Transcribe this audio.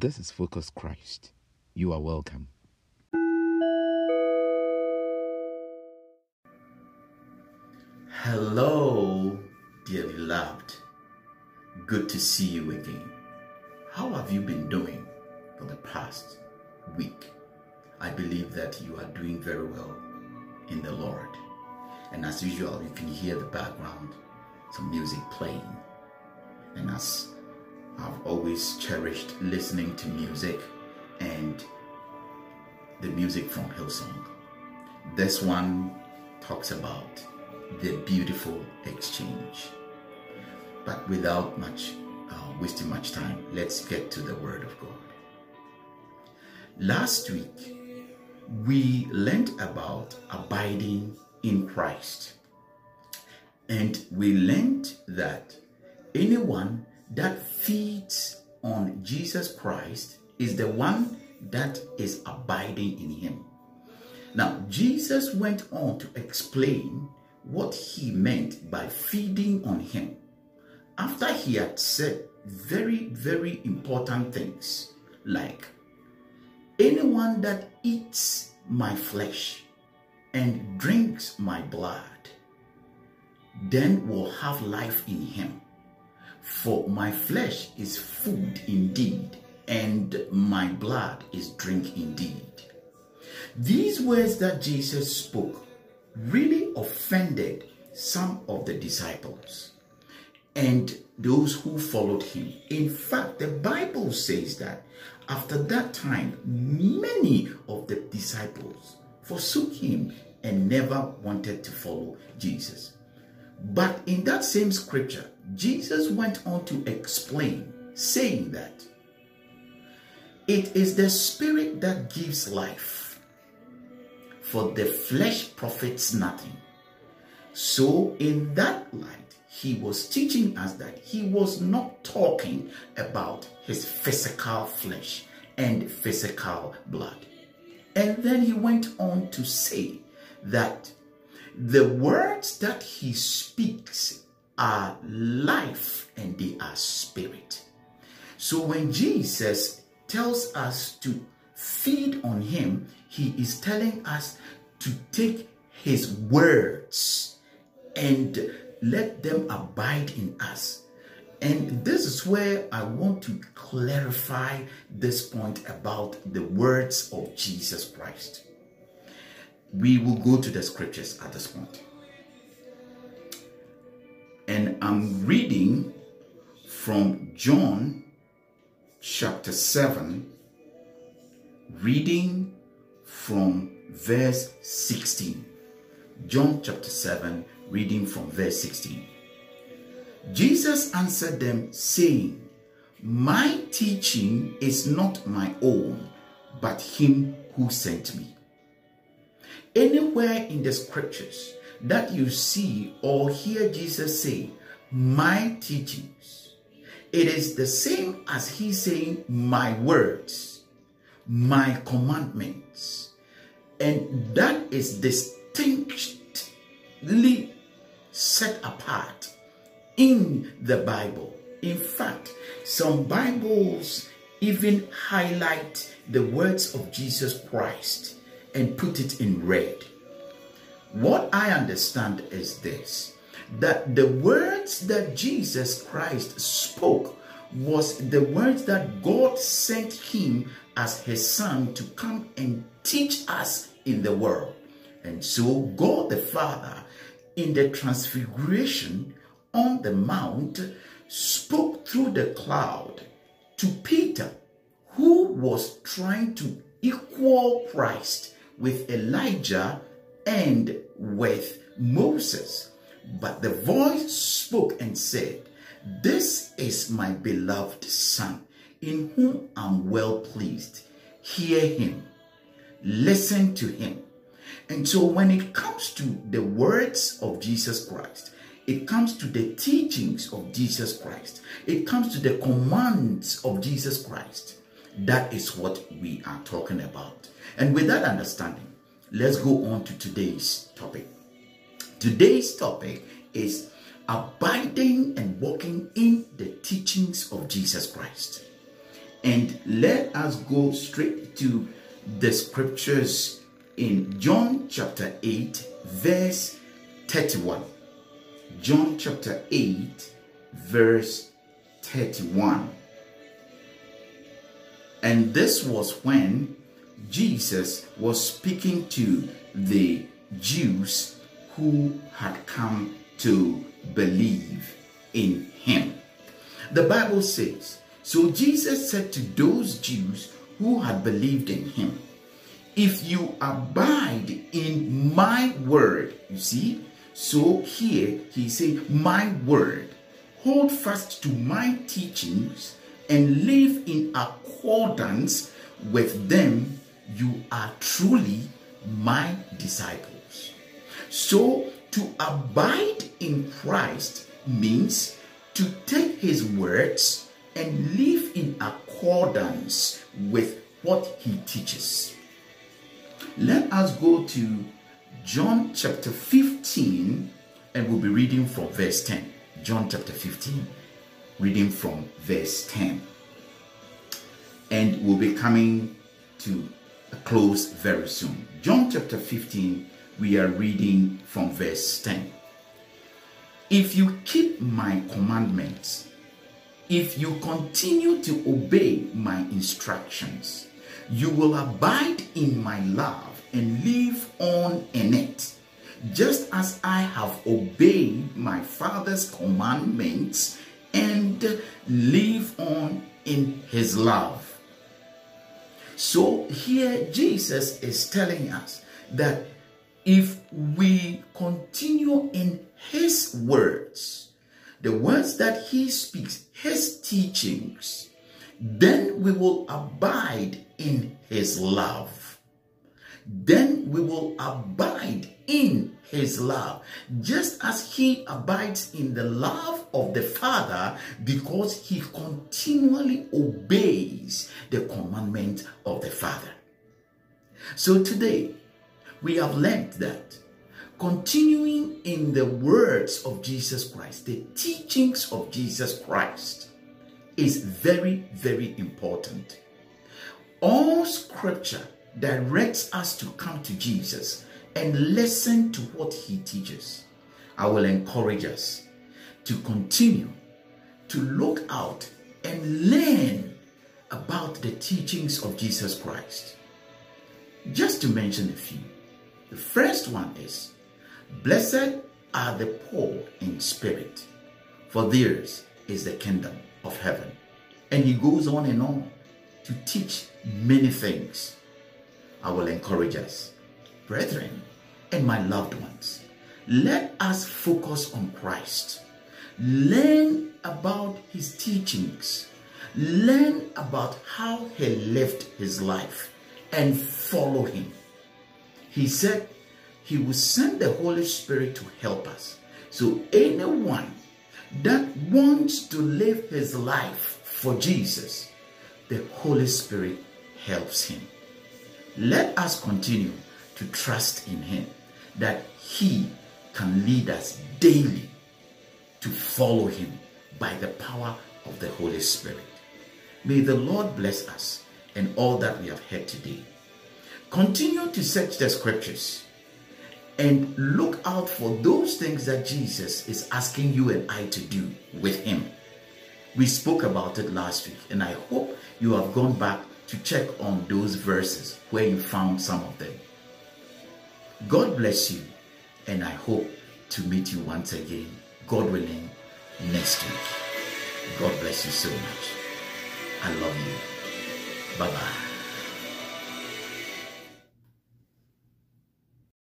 This is Focus Christ. You are welcome. Hello, dear beloved. Good to see you again. How have you been doing for the past week? I believe that you are doing very well in the Lord. And as usual, you can hear the background, some music playing. And as always cherished listening to music and the music from Hillsong, this one talks about the beautiful exchange. But without much uh, wasting much time, let's get to the Word of God. Last week, we learned about abiding in Christ. And we learned that anyone that feeds on Jesus Christ is the one that is abiding in him. Now, Jesus went on to explain what he meant by feeding on him after he had said very, very important things like, Anyone that eats my flesh and drinks my blood, then will have life in him. For my flesh is food indeed, and my blood is drink indeed. These words that Jesus spoke really offended some of the disciples and those who followed him. In fact, the Bible says that after that time, many of the disciples forsook him and never wanted to follow Jesus. But in that same scripture, Jesus went on to explain, saying that it is the spirit that gives life, for the flesh profits nothing. So, in that light, he was teaching us that he was not talking about his physical flesh and physical blood. And then he went on to say that the words that he speaks are life and they are spirit. So when Jesus tells us to feed on him, he is telling us to take his words and let them abide in us. And this is where I want to clarify this point about the words of Jesus Christ. We will go to the scriptures at this point. I'm reading from John chapter 7, reading from verse 16. John chapter 7, reading from verse 16. Jesus answered them, saying, My teaching is not my own, but him who sent me. Anywhere in the scriptures that you see or hear Jesus say, My teachings, it is the same as he saying, My words, my commandments. And that is distinctly set apart in the Bible. In fact, some Bibles even highlight the words of Jesus Christ and put it in red. What I understand is this that the words that Jesus Christ spoke was the words that God sent him as his son to come and teach us in the world. And so God the Father in the transfiguration on the mount spoke through the cloud to Peter, who was trying to equal Christ with Elijah and with Moses. But the voice spoke and said, This is my beloved Son, in whom I'm well pleased. Hear him, listen to him. And so, when it comes to the words of Jesus Christ, it comes to the teachings of Jesus Christ, it comes to the commands of Jesus Christ. That is what we are talking about. And with that understanding, let's go on to today's topic. Today's topic is abiding and walking in the teachings of Jesus Christ. And let us go straight to the scriptures in John chapter 8, verse 31. John chapter 8, verse 31. And this was when Jesus was speaking to the Jews who had come to believe in him. The Bible says, So Jesus said to those Jews who had believed in him, If you abide in my word, you see, so here he said, My word, hold fast to my teachings and live in accordance with them, you are truly my disciples. So to abide in Christ means to take his words and live in accordance with what he teaches. Let us go to John chapter 15 and we'll be reading from verse 10. John chapter 15, reading from verse 10. And we'll be coming to a close very soon. John chapter 15, we are reading from verse 10. If you keep my commandments, if you continue to obey my instructions, you will abide in my love and live on in it. Just as I have obeyed my Father's commandments and live on in his love. So here Jesus is telling us that if we continue in his words, the words that he speaks, his teachings, then we will abide in his love. Then we will abide in his love, just as he abides in the love of the Father because he continually obeys the commandment of the Father. So today, we have learned that continuing in the words of Jesus Christ, the teachings of Jesus Christ, is very, very important. All scripture directs us to come to Jesus and listen to what he teaches. I will encourage us to continue to look out and learn about the teachings of Jesus Christ. Just to mention a few. The first one is Blessed are the poor in spirit, for theirs is the kingdom of heaven. And he goes on and on to teach many things. I will encourage us, brethren, and my loved ones. Let us focus on Christ. Learn about his teachings. Learn about how he lived his life and follow him. He said he will send the Holy Spirit to help us. So anyone that wants to live his life for Jesus, the Holy Spirit helps him. Let us continue to trust in him that he can lead us daily to follow him by the power of the Holy Spirit. May the Lord bless us and all that we have heard today. Continue to search the scriptures and look out for those things that Jesus is asking you and I to do with him. We spoke about it last week, and I hope you have gone back to check on those verses where you found some of them. God bless you, and I hope to meet you once again, God willing, next week. God bless you so much. I love you. Bye bye.